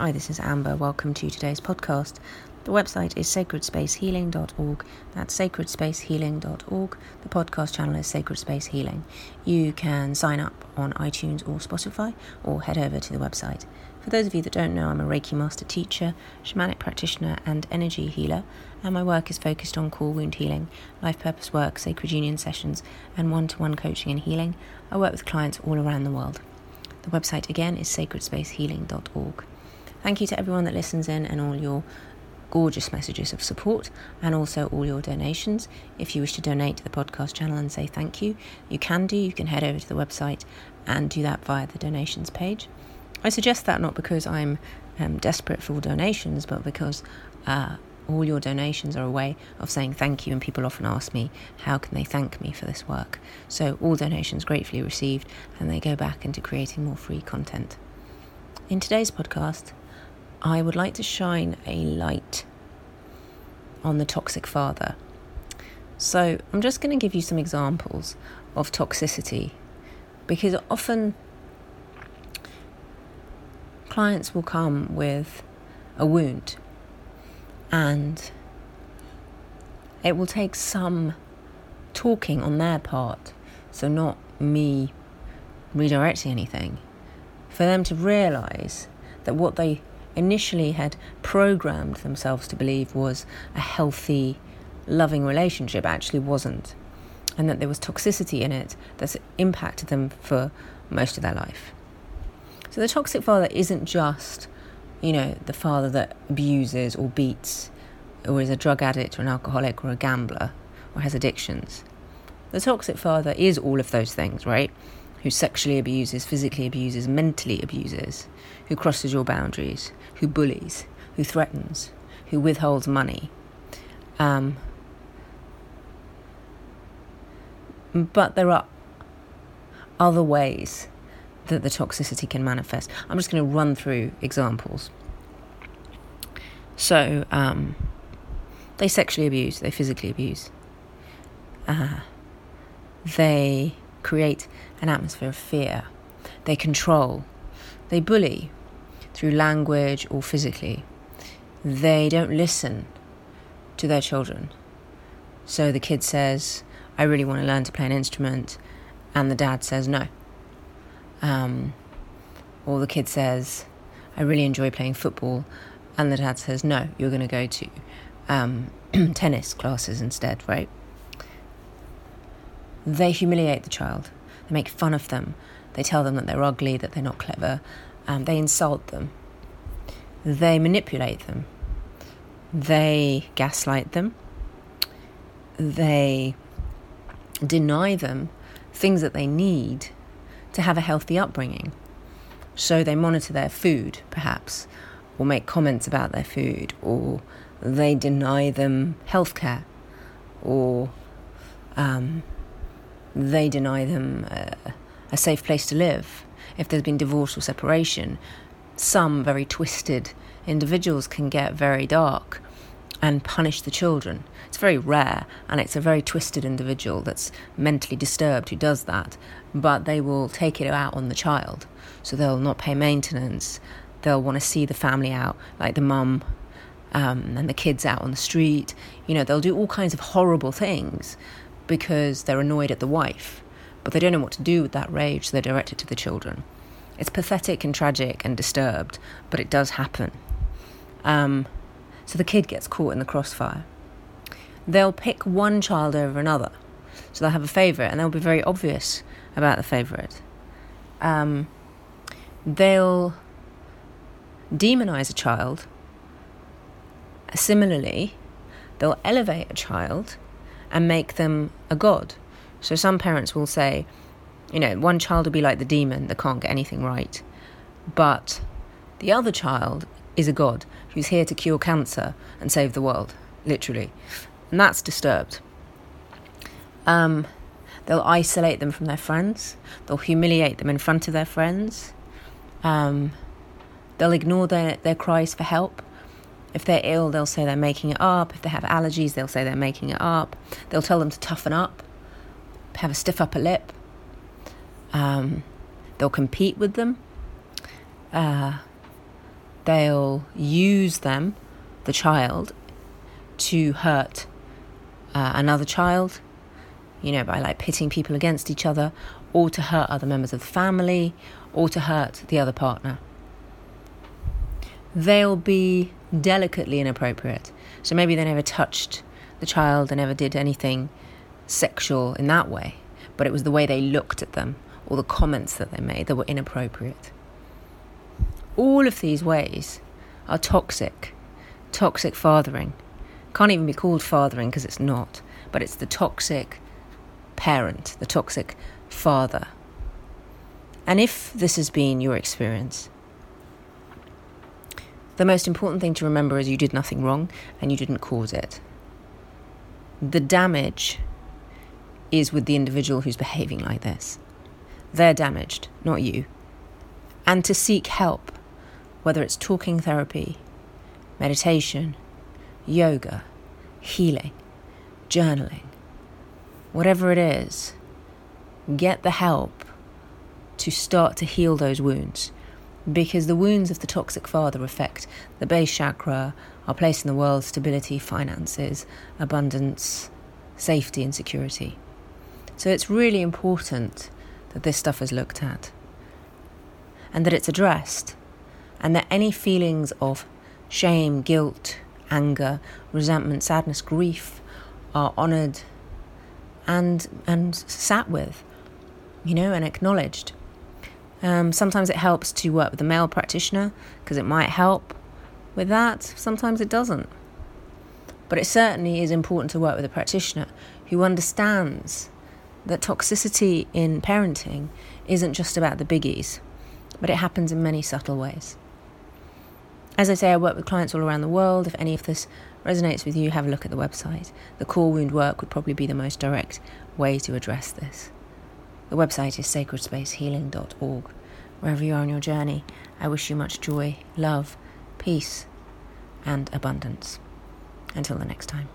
Hi, this is Amber. Welcome to today's podcast. The website is sacredspacehealing.org. That's sacredspacehealing.org. The podcast channel is Sacred Space Healing. You can sign up on iTunes or Spotify or head over to the website. For those of you that don't know, I'm a Reiki master teacher, shamanic practitioner, and energy healer, and my work is focused on core wound healing, life purpose work, sacred union sessions, and one to one coaching and healing. I work with clients all around the world. The website again is sacredspacehealing.org. Thank you to everyone that listens in and all your gorgeous messages of support and also all your donations. If you wish to donate to the podcast channel and say thank you, you can do. You can head over to the website and do that via the donations page. I suggest that not because I'm um, desperate for donations, but because uh, all your donations are a way of saying thank you, and people often ask me, how can they thank me for this work? So, all donations gratefully received, and they go back into creating more free content. In today's podcast, I would like to shine a light on the toxic father. So, I'm just going to give you some examples of toxicity because often clients will come with a wound and it will take some talking on their part, so not me redirecting anything, for them to realize that what they initially had programmed themselves to believe was a healthy, loving relationship actually wasn't. And that there was toxicity in it that impacted them for most of their life. So the toxic father isn't just, you know, the father that abuses or beats or is a drug addict or an alcoholic or a gambler or has addictions. The toxic father is all of those things, right? Who sexually abuses, physically abuses, mentally abuses, who crosses your boundaries, who bullies, who threatens, who withholds money. Um, but there are other ways that the toxicity can manifest. I'm just going to run through examples. So, um, they sexually abuse, they physically abuse, uh, they create an atmosphere of fear, they control, they bully, through language or physically. They don't listen to their children. So the kid says, I really want to learn to play an instrument, and the dad says no. Um, or the kid says, I really enjoy playing football, and the dad says, no, you're going to go to um, tennis classes instead, right? They humiliate the child. They make fun of them. They tell them that they're ugly, that they're not clever, um, they insult them, they manipulate them, they gaslight them, they deny them things that they need to have a healthy upbringing. So they monitor their food, perhaps, or make comments about their food, or they deny them healthcare, or um, they deny them a, safe place to live if there's been divorce or separation, some very twisted individuals can get very dark and punish the children. It's very rare, and it's a very twisted individual that's mentally disturbed who does that, but they will take it out on the child. So they'll not pay maintenance, they'll want to see the family out, like the mum um, and the kids out on the street. You know, they'll do all kinds of horrible things because they're annoyed at the wife but they don't know what to do with that rage, so they direct it to the children. It's pathetic and tragic and disturbed, but it does happen. Um, so the kid gets caught in the crossfire. They'll pick one child over another. So they'll have a favourite and they'll be very obvious about the favourite. Um, they'll demonize a child. Similarly, they'll elevate a child and make them a god. So some parents will say, you know, one child will be like the demon that can't get anything right, but the other child is a god who's here to cure cancer and save the world, literally. And that's disturbed. Um, they'll isolate them from their friends, they'll humiliate them in front of their friends, um, they'll ignore their, their cries for help. If they're ill, they'll say they're making it up. If they have allergies, they'll say they're making it up. They'll tell them to toughen up have a stiff upper lip. Um, they'll compete with them. Uh, they'll use them, the child, to hurt uh, another child, you know, by like pitting people against each other, or to hurt other members of the family, or to hurt the other partner. They'll be delicately inappropriate. So maybe they never touched the child, they never did anything sexual in that way, but it was the way they looked at them or the comments that they made that were inappropriate. All of these ways are toxic, toxic fathering. Can't even be called fathering because it's not, but it's the toxic parent, the toxic father. And if this has been your experience, the most important thing to remember is you did nothing wrong and you didn't cause it. The damage is with the individual who's behaving like this. They're damaged, not you. And to seek help, whether it's talking therapy, meditation, yoga, healing, journaling, whatever it is, get the help to start to heal those wounds. Because the wounds of the toxic father affect the base chakra, our place in the world, stability, finances, abundance, safety, and security. So it's really important that this stuff is looked at and that it's addressed, and that any feelings of shame, guilt, anger, resentment, sadness, grief are honoured and and sat with, you know, and acknowledged. Um, sometimes it helps to work with a male practitioner because it might help with that. Sometimes it doesn't. But it certainly is important to work with a practitioner who understands that toxicity in parenting isn't just about the biggies, but it happens in many subtle ways. As I say, I work with clients all around the world. If any of this resonates with you, have a look at the website. The core wound work would probably be the most direct way to address this. The website is sacredspacehealing.org. Wherever you are on your journey, I wish you much joy, love, peace, and abundance. Until the next time.